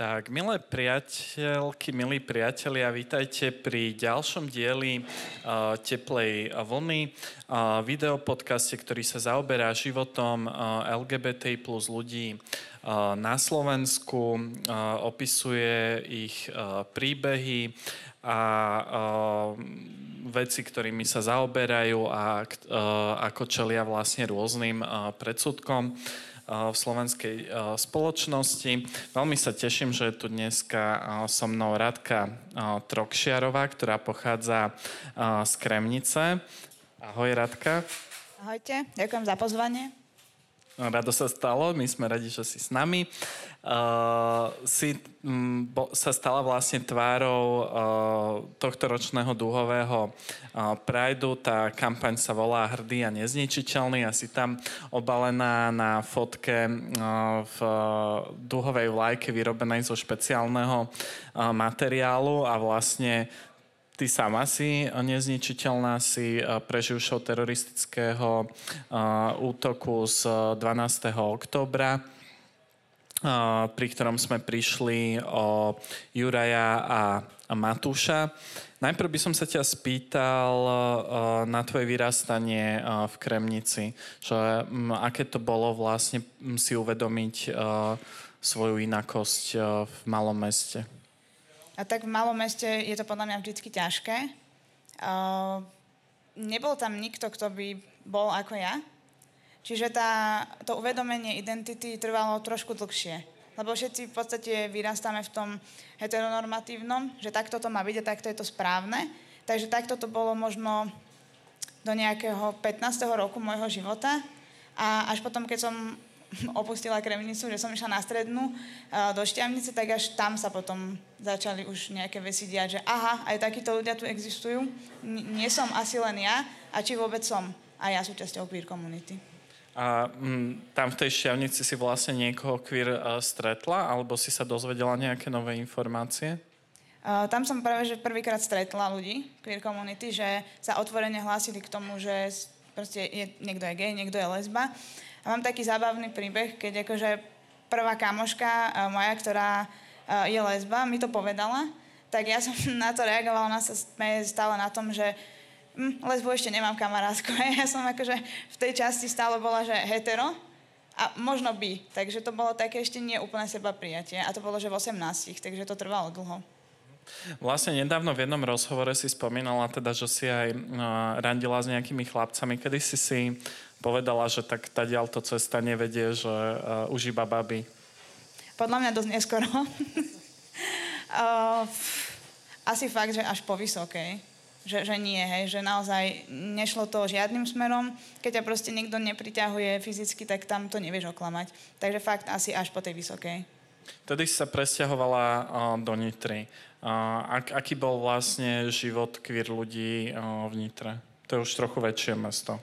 Tak, milé priateľky, milí priatelia, vítajte pri ďalšom dieli uh, Teplej vlny, uh, videopodcaste, ktorý sa zaoberá životom uh, LGBT plus ľudí uh, na Slovensku, uh, opisuje ich uh, príbehy a uh, veci, ktorými sa zaoberajú a uh, ako čelia vlastne rôznym uh, predsudkom v slovenskej spoločnosti. Veľmi sa teším, že je tu dneska so mnou Radka Trokšiarová, ktorá pochádza z Kremnice. Ahoj Radka. Ahojte, ďakujem za pozvanie. Rado sa stalo, my sme radi, že si s nami. Uh, si um, bo, sa stala vlastne tvárou uh, tohto ročného dúhového uh, Prideu. Tá kampaň sa volá Hrdý a nezničiteľný si tam obalená na fotke uh, v dúhovej vlajke vyrobenej zo špeciálneho uh, materiálu a vlastne ty sama si nezničiteľná, si preživšou teroristického útoku z 12. októbra pri ktorom sme prišli o Juraja a, Matúša. Najprv by som sa ťa spýtal na tvoje vyrastanie v Kremnici, že aké to bolo vlastne si uvedomiť svoju inakosť v malom meste. A tak v malom meste je to podľa mňa vždy ťažké. nebol tam nikto, kto by bol ako ja, Čiže tá, to uvedomenie identity trvalo trošku dlhšie. Lebo všetci v podstate vyrastáme v tom heteronormatívnom, že takto to má byť a takto je to správne. Takže takto to bolo možno do nejakého 15. roku môjho života. A až potom, keď som opustila Kremnicu, že som išla na strednú do Šťavnice, tak až tam sa potom začali už nejaké veci diať, že aha, aj takíto ľudia tu existujú. N- nie som asi len ja, a či vôbec som aj ja súčasťou queer komunity. A m, mm, tam v tej šťavnici si vlastne niekoho queer uh, stretla, alebo si sa dozvedela nejaké nové informácie? Uh, tam som práve že prvýkrát stretla ľudí queer komunity, že sa otvorene hlásili k tomu, že proste je, niekto je gay, niekto je lesba. A mám taký zábavný príbeh, keď akože prvá kamoška uh, moja, ktorá uh, je lesba, mi to povedala, tak ja som na to reagovala, ona sa stále na tom, že hm, lesbu ešte nemám kamarátku. Ja som akože v tej časti stále bola, že hetero a možno by. Takže to bolo také ešte nie úplne seba prijatie. A to bolo, že v 18, takže to trvalo dlho. Vlastne nedávno v jednom rozhovore si spomínala teda, že si aj uh, randila s nejakými chlapcami. Kedy si si povedala, že tak tá to cesta nevedie, že uh, už iba baby? Podľa mňa dosť neskoro. uh, asi fakt, že až po vysokej že, že nie, hej, že naozaj nešlo to žiadnym smerom. Keď ťa proste niekto nepriťahuje fyzicky, tak tam to nevieš oklamať. Takže fakt asi až po tej vysokej. Tedy si sa presťahovala uh, do Nitry. Uh, ak, aký bol vlastne život queer ľudí uh, v Nitre? To je už trochu väčšie mesto.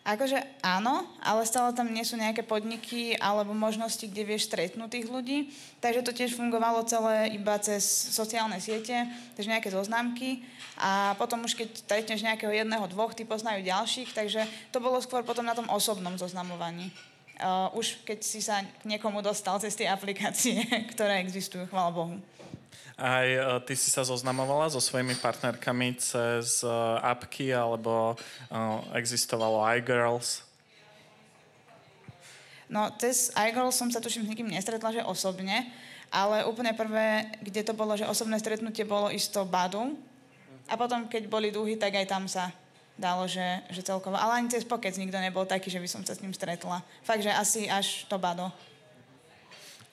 Akože áno, ale stále tam nie sú nejaké podniky alebo možnosti, kde vieš stretnúť tých ľudí. Takže to tiež fungovalo celé iba cez sociálne siete, takže nejaké zoznámky. A potom už keď stretneš nejakého jedného, dvoch, ty poznajú ďalších, takže to bolo skôr potom na tom osobnom zoznamovaní. Uh, už keď si sa k niekomu dostal cez tie aplikácie, ktoré existujú, chvála Bohu. Aj e, ty si sa zoznamovala so svojimi partnerkami cez uh, apky alebo uh, existovalo iGirls? No, cez iGirls som sa tuším s nikým nestretla, že osobne, ale úplne prvé, kde to bolo, že osobné stretnutie bolo isto Badu. A potom, keď boli dúhy, tak aj tam sa dalo, že, že celkovo. Ale ani cez pokec nikto nebol taký, že by som sa s ním stretla. Fakt, že asi až to Bado.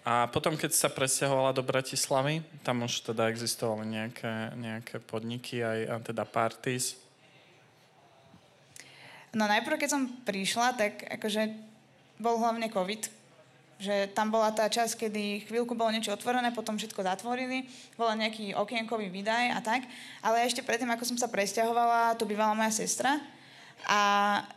A potom, keď sa presťahovala do Bratislavy, tam už teda existovali nejaké, nejaké podniky, aj a teda parties. No najprv, keď som prišla, tak akože bol hlavne COVID, že tam bola tá časť, kedy chvíľku bolo niečo otvorené, potom všetko zatvorili, bola nejaký okienkový výdaj a tak. Ale ešte predtým, ako som sa presťahovala, tu bývala moja sestra. A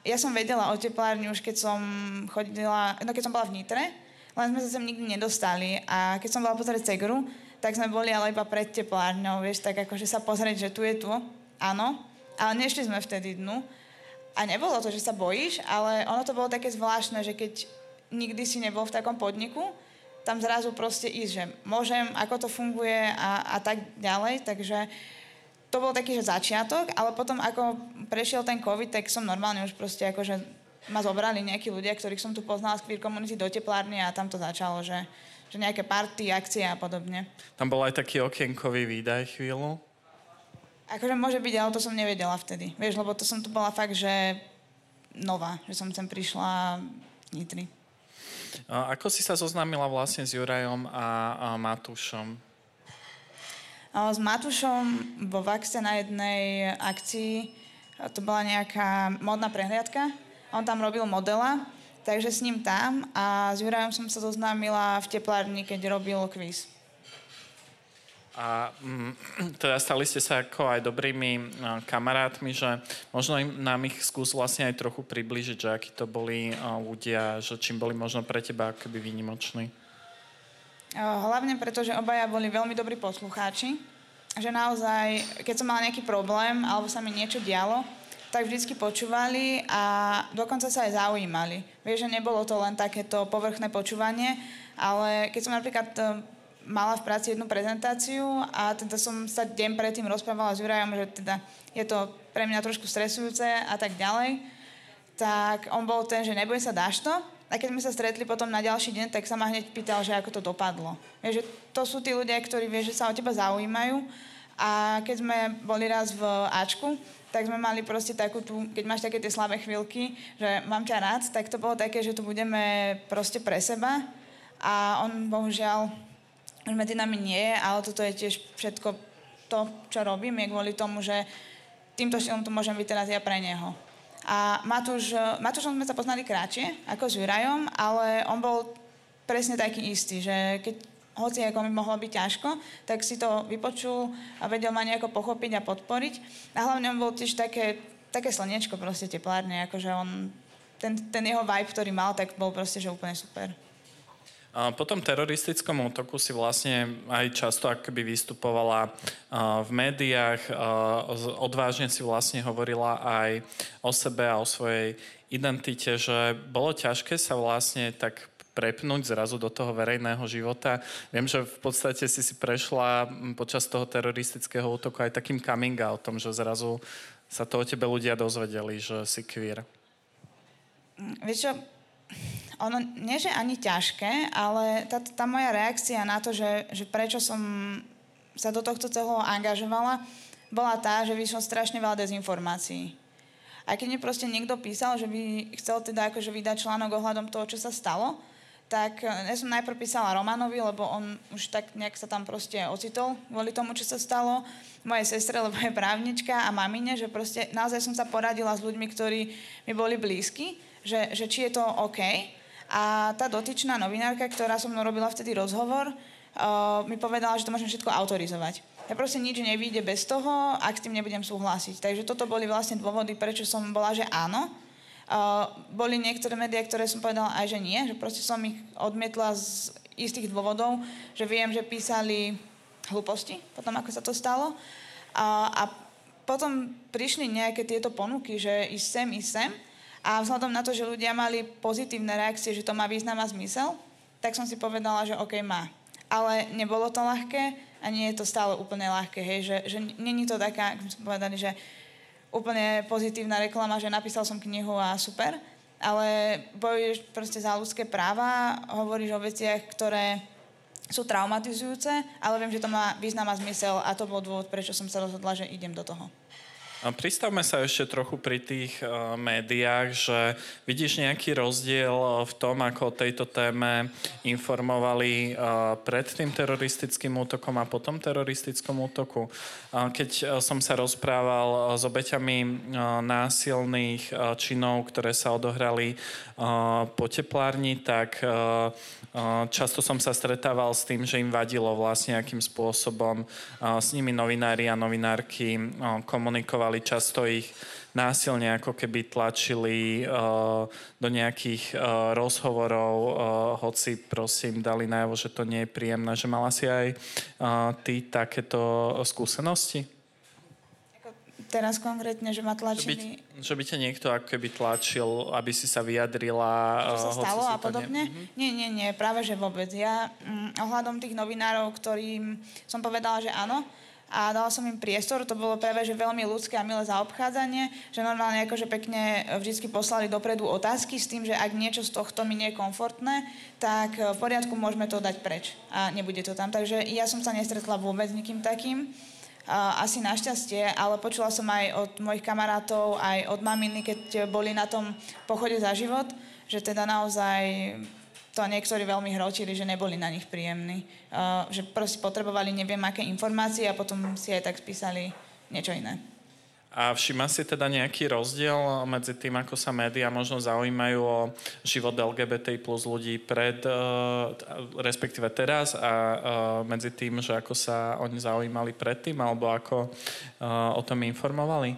ja som vedela o teplárni už keď som chodila, no keď som bola v Nitre, len sme sa sem nikdy nedostali. A keď som bola pozrieť Cegru, tak sme boli ale iba pred teplárňou, vieš, tak akože sa pozrieť, že tu je tu, áno, ale nešli sme vtedy dnu. A nebolo to, že sa bojíš, ale ono to bolo také zvláštne, že keď nikdy si nebol v takom podniku, tam zrazu proste ísť, že môžem, ako to funguje a, a tak ďalej, takže to bol taký, že začiatok, ale potom ako prešiel ten COVID, tak som normálne už proste akože ma zobrali nejakí ľudia, ktorých som tu poznala z queer community do teplárny a tam to začalo, že, že nejaké party, akcie a podobne. Tam bol aj taký okienkový výdaj chvíľu? Akože môže byť, ale to som nevedela vtedy. Vieš, lebo to som tu bola fakt, že nová, že som sem prišla Nitry. Ako si sa zoznámila vlastne s Jurajom a, a Matúšom? S Matúšom vo Vaxe na jednej akcii, to bola nejaká modná prehliadka, on tam robil modela, takže s ním tam a s Jurajom som sa zoznámila v teplárni, keď robil kvíz. A mm, teda stali ste sa ako aj dobrými uh, kamarátmi, že možno im, nám ich skús vlastne aj trochu približiť, že akí to boli uh, ľudia, že čím boli možno pre teba akoby výnimoční. Hlavne preto, že obaja boli veľmi dobrí poslucháči, že naozaj, keď som mala nejaký problém alebo sa mi niečo dialo, tak vždycky počúvali a dokonca sa aj zaujímali. Vieš, že nebolo to len takéto povrchné počúvanie, ale keď som napríklad mala v práci jednu prezentáciu a teda som sa deň predtým rozprávala s Jurajom, že teda je to pre mňa trošku stresujúce a tak ďalej, tak on bol ten, že neboj sa, dáš to. A keď sme sa stretli potom na ďalší deň, tak sa ma hneď pýtal, že ako to dopadlo. Vieš, že to sú tí ľudia, ktorí vieš, že sa o teba zaujímajú. A keď sme boli raz v Ačku, tak sme mali proste takú tú, keď máš také tie slabé chvíľky, že mám ťa rád, tak to bolo také, že tu budeme proste pre seba. A on bohužiaľ už medzi nami nie je, ale toto je tiež všetko to, čo robím, je kvôli tomu, že týmto štýlom tu môžem byť teraz ja pre neho. A Matúš, Matúšom sme sa poznali kratšie ako s Jurajom, ale on bol presne taký istý, že keď hoci ako mi mohlo byť ťažko, tak si to vypočul a vedel ma nejako pochopiť a podporiť. A hlavne on bol tiež také, také slnečko proste teplárne, akože on, ten, ten jeho vibe, ktorý mal, tak bol proste, že úplne super. Po tom teroristickom útoku si vlastne aj často akoby vystupovala v médiách, odvážne si vlastne hovorila aj o sebe a o svojej identite, že bolo ťažké sa vlastne tak prepnúť zrazu do toho verejného života. Viem, že v podstate si si prešla počas toho teroristického útoku aj takým coming outom, že zrazu sa to o tebe ľudia dozvedeli, že si queer. Vieš čo, ono nie, že ani ťažké, ale tá, tá moja reakcia na to, že, že prečo som sa do tohto celého angažovala, bola tá, že vyšlo strašne veľa dezinformácií. A keď mi proste niekto písal, že by chcel teda akože vydať článok ohľadom toho, čo sa stalo, tak eh, ja som najprv písala Romanovi, lebo on už tak nejak sa tam proste ocitol kvôli tomu, čo sa stalo. Mojej sestre, lebo je právnička a mamine, že proste naozaj som sa poradila s ľuďmi, ktorí mi boli blízki, že, že či je to OK. A tá dotyčná novinárka, ktorá so mnou robila vtedy rozhovor, uh, mi povedala, že to môžem všetko autorizovať. Ja proste nič nevíde bez toho, ak s tým nebudem súhlasiť. Takže toto boli vlastne dôvody, prečo som bola, že áno. Boli niektoré médiá, ktoré som povedala aj, že nie, že proste som ich odmietla z istých dôvodov, že viem, že písali hlúposti potom, ako sa to stalo. Uh, a potom prišli nejaké tieto ponuky, že ísť sem, ísť sem. A vzhľadom na to, že ľudia mali pozitívne reakcie, že to má význam a zmysel, tak som si povedala, že OK, má. Ale nebolo to ľahké a nie je to stále úplne ľahké, hej, že, že není to taká, ako sme povedali, že úplne pozitívna reklama, že napísal som knihu a super, ale bojuješ proste za ľudské práva, hovoríš o veciach, ktoré sú traumatizujúce, ale viem, že to má význam a zmysel a to bol dôvod, prečo som sa rozhodla, že idem do toho. Pristavme sa ešte trochu pri tých uh, médiách, že vidíš nejaký rozdiel e, v tom, ako o tejto téme informovali uh, pred tým teroristickým útokom a potom teroristickom útoku. Uh, keď som sa rozprával s obeťami násilných činov, ktoré sa odohrali po teplárni, tak Často som sa stretával s tým, že im vadilo vlastne, akým spôsobom s nimi novinári a novinárky komunikovali. Často ich násilne ako keby tlačili do nejakých rozhovorov, hoci prosím dali najavo, že to nie je príjemné. Že mala si aj ty takéto skúsenosti? Teraz konkrétne, že ma Že by, tlačili... že by ťa niekto ako keby tlačil, aby si sa vyjadrila. čo sa eh, stalo a podobne. Ne... Mhm. Nie, nie, nie, práve že vôbec. Ja mm, ohľadom tých novinárov, ktorým som povedala, že áno, a dala som im priestor, to bolo práve že veľmi ľudské a milé zaobchádzanie, že normálne akože pekne vždy poslali dopredu otázky s tým, že ak niečo z tohto mi nie je komfortné, tak v poriadku môžeme to dať preč a nebude to tam. Takže ja som sa nestretla vôbec s nikým takým. Asi našťastie, ale počula som aj od mojich kamarátov, aj od maminy, keď boli na tom pochode za život, že teda naozaj to niektorí veľmi hrotili, že neboli na nich príjemní. Uh, že proste potrebovali neviem aké informácie a potom si aj tak spísali niečo iné. A všíma si teda nejaký rozdiel medzi tým, ako sa médiá možno zaujímajú o život LGBT plus ľudí pred, uh, respektíve teraz a uh, medzi tým, že ako sa oni zaujímali predtým, alebo ako uh, o tom informovali?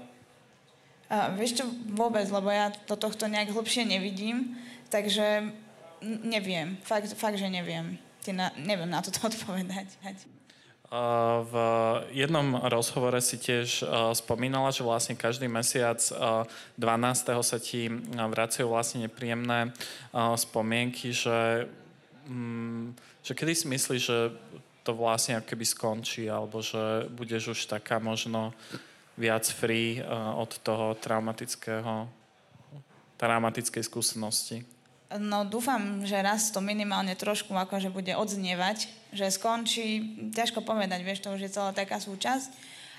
Uh, vieš čo, vôbec, lebo ja do tohto nejak hlbšie nevidím, takže neviem, fakt, fakt že neviem. Na, neviem na toto odpovedať. V jednom rozhovore si tiež spomínala, že vlastne každý mesiac 12. sa ti vracajú vlastne nepríjemné spomienky, že, mm, že kedy si myslíš, že to vlastne ako keby skončí, alebo že budeš už taká možno viac free od toho traumatického, traumatickej skúsenosti? No dúfam, že raz to minimálne trošku akože bude odznievať, že skončí, ťažko povedať, vieš, to už je celá taká súčasť.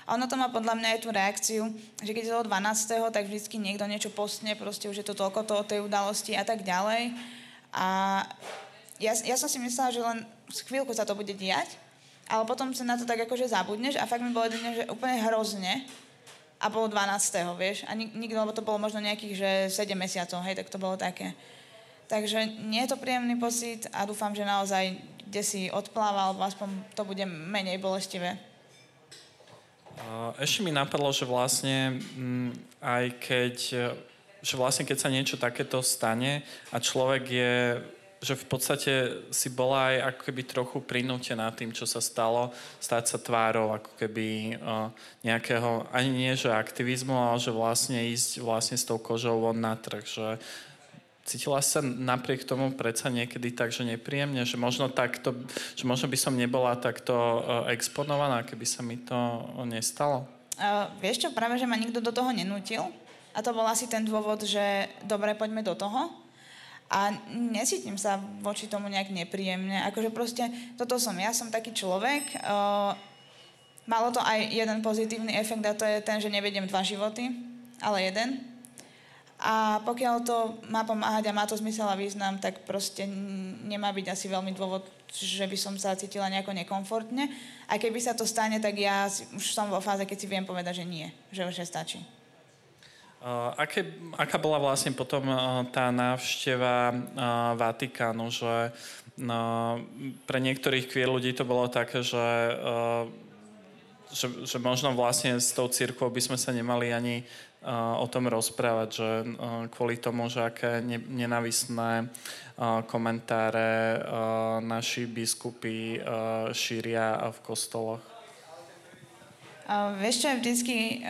A ono to má podľa mňa aj tú reakciu, že keď je to 12., tak vždycky niekto niečo postne, proste už je to toľko to o tej udalosti a tak ďalej. A ja, ja som si myslela, že len chvíľku sa to bude diať, ale potom sa na to tak akože zabudneš a fakt mi bolo jedne, že úplne hrozne a bolo 12. vieš, a nik, nikto, lebo to bolo možno nejakých, že 7 mesiacov, hej, tak to bolo také. Takže nie je to príjemný pocit a dúfam, že naozaj kde si odplával, alebo aspoň to bude menej bolestivé. Ešte mi napadlo, že vlastne mm, aj keď, že vlastne keď sa niečo takéto stane a človek je, že v podstate si bola aj ako keby trochu prinútená tým, čo sa stalo, stať sa tvárou ako keby nejakého, ani nie že aktivizmu, ale že vlastne ísť vlastne s tou kožou von na trh, že Cítila sa napriek tomu predsa niekedy tak, že nepríjemne, že možno, takto, že možno by som nebola takto uh, exponovaná, keby sa mi to nestalo? Uh, vieš čo, práve, že ma nikto do toho nenútil. A to bol asi ten dôvod, že dobre, poďme do toho. A nesítim sa voči tomu nejak nepríjemne. Akože proste, toto som ja, som taký človek. Uh, malo to aj jeden pozitívny efekt a to je ten, že nevediem dva životy, ale jeden a pokiaľ to má pomáhať a má to zmysel a význam, tak proste nemá byť asi veľmi dôvod, že by som sa cítila nejako nekomfortne. A keby sa to stane, tak ja už som vo fáze, keď si viem povedať, že nie, že už je stačí. Uh, aké, aká bola vlastne potom uh, tá návšteva uh, Vatikánu, že uh, pre niektorých queer ľudí to bolo také, že, uh, že, že možno vlastne s tou církvou by sme sa nemali ani o tom rozprávať, že kvôli tomu, že aké nenavisné komentáre naši biskupy šíria v kostoloch. Vieš čo, vždycky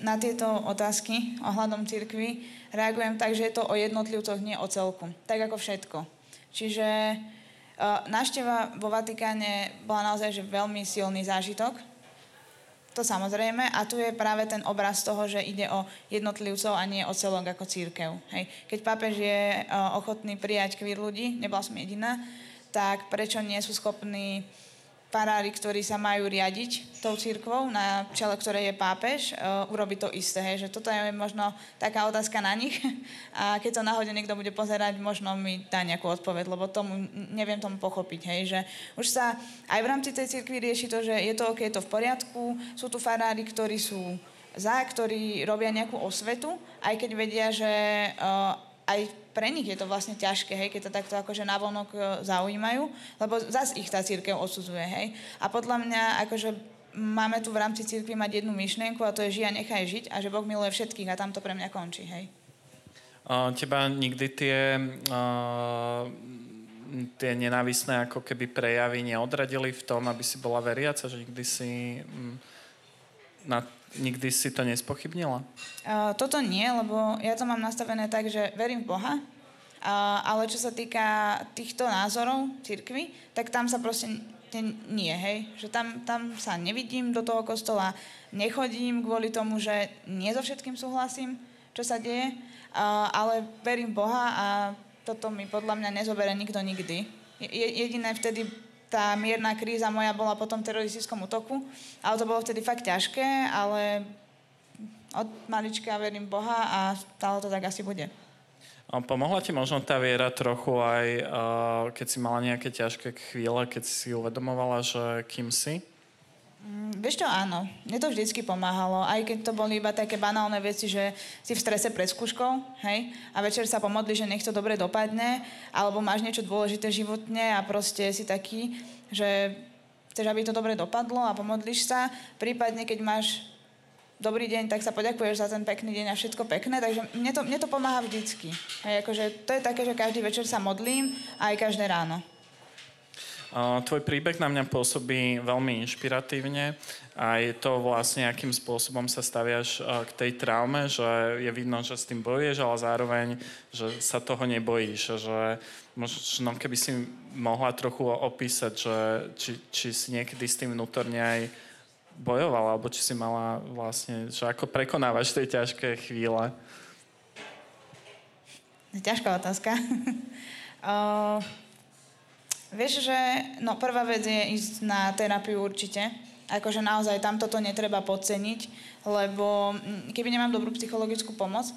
na tieto otázky ohľadom cirkvy reagujem tak, že je to o jednotlivcoch, nie o celku. Tak ako všetko. Čiže návšteva vo Vatikáne bola naozaj že veľmi silný zážitok to samozrejme. A tu je práve ten obraz toho, že ide o jednotlivcov a nie o celok ako církev. Hej. Keď pápež je uh, ochotný prijať queer ľudí, nebola som jediná, tak prečo nie sú schopní farári, ktorí sa majú riadiť tou církvou, na čele ktorej je pápež, uh, urobiť to isté. Hej. Že toto je možno taká otázka na nich a keď to náhodne niekto bude pozerať, možno mi dá nejakú odpoveď, lebo tomu neviem tomu pochopiť. Hej. Že už sa aj v rámci tej církvy rieši to, že je to OK, je to v poriadku, sú tu farári, ktorí sú za, ktorí robia nejakú osvetu, aj keď vedia, že uh, aj pre nich je to vlastne ťažké, hej, keď to takto akože navonok e, zaujímajú, lebo zase ich tá církev odsudzuje, hej. A podľa mňa akože máme tu v rámci církvy mať jednu myšlienku a to je žij a nechaj žiť a že Boh miluje všetkých a tam to pre mňa končí, hej. Teba nikdy tie, tie nenávisné ako keby prejavy neodradili v tom, aby si bola veriaca, že nikdy si um, na Nikdy si to nespochybnila? Uh, toto nie, lebo ja to mám nastavené tak, že verím v Boha, uh, ale čo sa týka týchto názorov cirkvy, tak tam sa proste nie, hej. Že tam, tam sa nevidím do toho kostola, nechodím kvôli tomu, že nie so všetkým súhlasím, čo sa deje, uh, ale verím Boha a toto mi podľa mňa nezobere nikto nikdy. Je, jediné vtedy tá mierna kríza moja bola po tom teroristickom útoku, ale to bolo vtedy fakt ťažké, ale od malička verím Boha a stále to tak asi bude. Pomohla ti možno tá viera trochu aj, keď si mala nejaké ťažké chvíle, keď si uvedomovala, že kým si? Mm, vieš čo, áno. Mne to vždycky pomáhalo, aj keď to boli iba také banálne veci, že si v strese pred skúškou, hej, a večer sa pomodli, že nech to dobre dopadne, alebo máš niečo dôležité životne a proste si taký, že chceš, aby to dobre dopadlo a pomodliš sa. Prípadne, keď máš dobrý deň, tak sa poďakuješ za ten pekný deň a všetko pekné, takže mne to, mne to pomáha vždycky. Hej, akože to je také, že každý večer sa modlím a aj každé ráno. Tvoj príbeh na mňa pôsobí veľmi inšpiratívne a je to vlastne, akým spôsobom sa staviaš k tej traume, že je vidno, že s tým bojuješ, ale zároveň, že sa toho nebojíš. Že možno keby si mohla trochu opísať, že či, či si niekedy s tým vnútorne aj bojovala, alebo či si mala vlastne, že ako prekonávaš tie ťažké chvíle? Ťažká otázka. uh... Vieš, že no prvá vec je ísť na terapiu určite. Akože naozaj tam toto netreba podceniť, lebo mm, keby nemám dobrú psychologickú pomoc,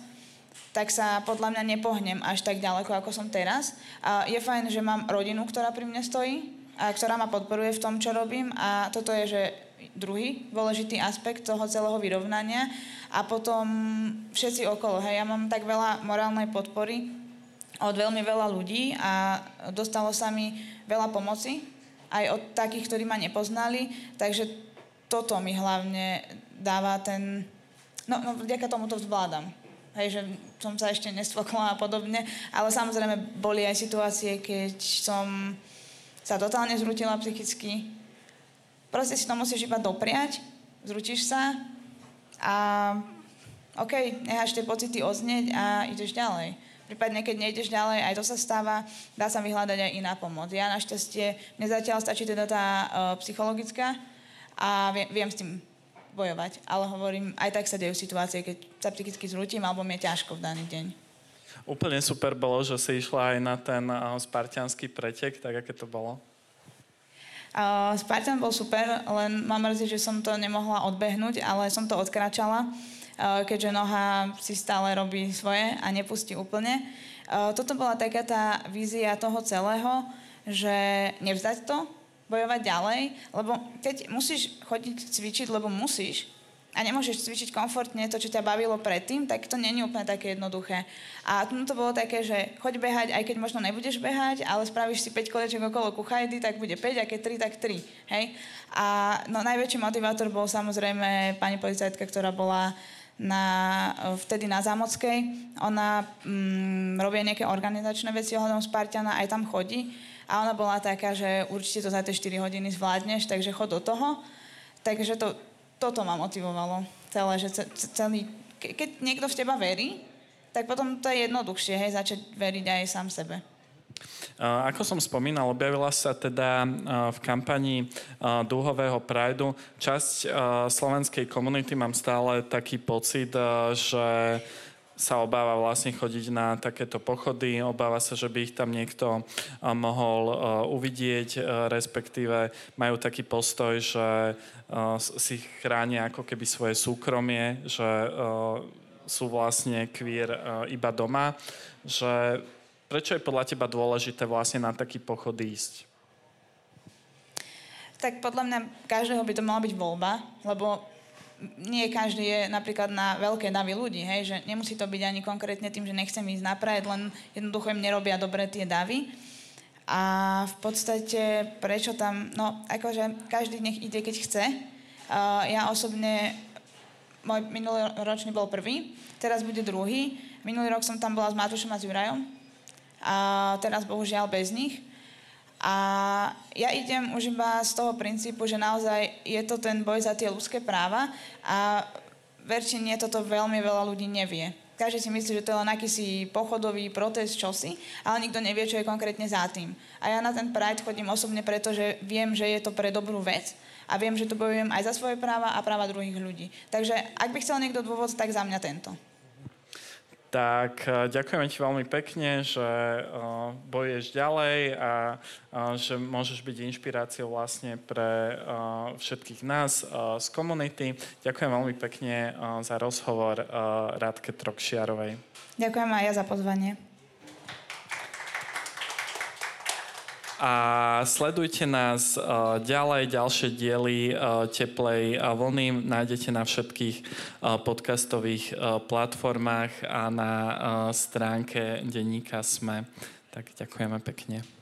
tak sa podľa mňa nepohnem až tak ďaleko, ako som teraz. A je fajn, že mám rodinu, ktorá pri mne stojí a ktorá ma podporuje v tom, čo robím a toto je, že druhý dôležitý aspekt toho celého vyrovnania a potom všetci okolo. Hej, ja mám tak veľa morálnej podpory od veľmi veľa ľudí a dostalo sa mi veľa pomoci, aj od takých, ktorí ma nepoznali, takže toto mi hlavne dáva ten... No, no vďaka tomu to zvládam. Hej, že som sa ešte nestvokla a podobne, ale samozrejme boli aj situácie, keď som sa totálne zrutila psychicky. Proste si to musíš iba dopriať, zrutíš sa a OK, necháš tie pocity oznieť a ideš ďalej. Prípadne, keď nejdeš ďalej, aj to sa stáva, dá sa vyhľadať aj iná pomoc. Ja našťastie, mne zatiaľ stačí teda tá uh, psychologická a viem, viem s tým bojovať. Ale hovorím, aj tak sa dejú situácie, keď sa psychicky zrútim alebo mi je ťažko v daný deň. Úplne super bolo, že si išla aj na ten uh, spartianský pretek, tak aké to bolo? Uh, Spartan bol super, len mám mrzí, že som to nemohla odbehnúť, ale som to odkračala. Eh, keďže noha si stále robí svoje a nepustí úplne. Eh, toto bola taká tá vízia toho celého, že nevzdať to, bojovať ďalej, lebo keď musíš chodiť cvičiť, lebo musíš, a nemôžeš cvičiť komfortne to, čo ťa bavilo predtým, tak to není úplne také jednoduché. A tu to bolo také, že choď behať, aj keď možno nebudeš behať, ale spravíš si 5 kolečiek okolo kuchajdy, tak bude 5, a keď 3, tak 3. Hej? A no, najväčší motivátor bol samozrejme pani policajtka, ktorá bola na, vtedy na Zámockej. Ona mm, robí nejaké organizačné veci ohľadom Spartiana, aj tam chodí. A ona bola taká, že určite to za tie 4 hodiny zvládneš, takže chod do toho. Takže to, toto ma motivovalo celé, že celý, keď niekto v teba verí, tak potom to je jednoduchšie, hej, začať veriť aj sám sebe. Ako som spomínal, objavila sa teda v kampani dúhového Prideu. Časť slovenskej komunity mám stále taký pocit, že sa obáva vlastne chodiť na takéto pochody, obáva sa, že by ich tam niekto mohol uvidieť, respektíve majú taký postoj, že si chránia ako keby svoje súkromie, že sú vlastne queer iba doma, že Prečo je podľa teba dôležité vlastne na taký pochod ísť? Tak podľa mňa každého by to mala byť voľba, lebo nie každý je napríklad na veľké davy ľudí, hej, že nemusí to byť ani konkrétne tým, že nechcem ísť na Pride, len jednoducho im nerobia dobre tie davy. A v podstate prečo tam, no akože každý nech ide, keď chce. Uh, ja osobne, môj minulý ročný bol prvý, teraz bude druhý. Minulý rok som tam bola s Matúšom a s Jurajom, a teraz bohužiaľ bez nich. A ja idem už iba z toho princípu, že naozaj je to ten boj za tie ľudské práva a verči nie, toto veľmi veľa ľudí nevie. Každý si myslí, že to je len akýsi pochodový protest, čosi, ale nikto nevie, čo je konkrétne za tým. A ja na ten Pride chodím osobne, pretože viem, že je to pre dobrú vec a viem, že tu bojujem aj za svoje práva a práva druhých ľudí. Takže ak by chcel niekto dôvod, tak za mňa tento. Tak e, ďakujeme ti veľmi pekne, že uh, bojuješ ďalej a uh, že môžeš byť inšpiráciou vlastne pre všetkých nás z komunity. Ďakujem veľmi pekne za rozhovor Rádke Trokšiarovej. Ďakujem aj ja za pozvanie. A sledujte nás uh, ďalej, ďalšie diely uh, Teplej vlny nájdete na všetkých podcastových platformách a na stránke denníka Sme. Tak ďakujeme pekne.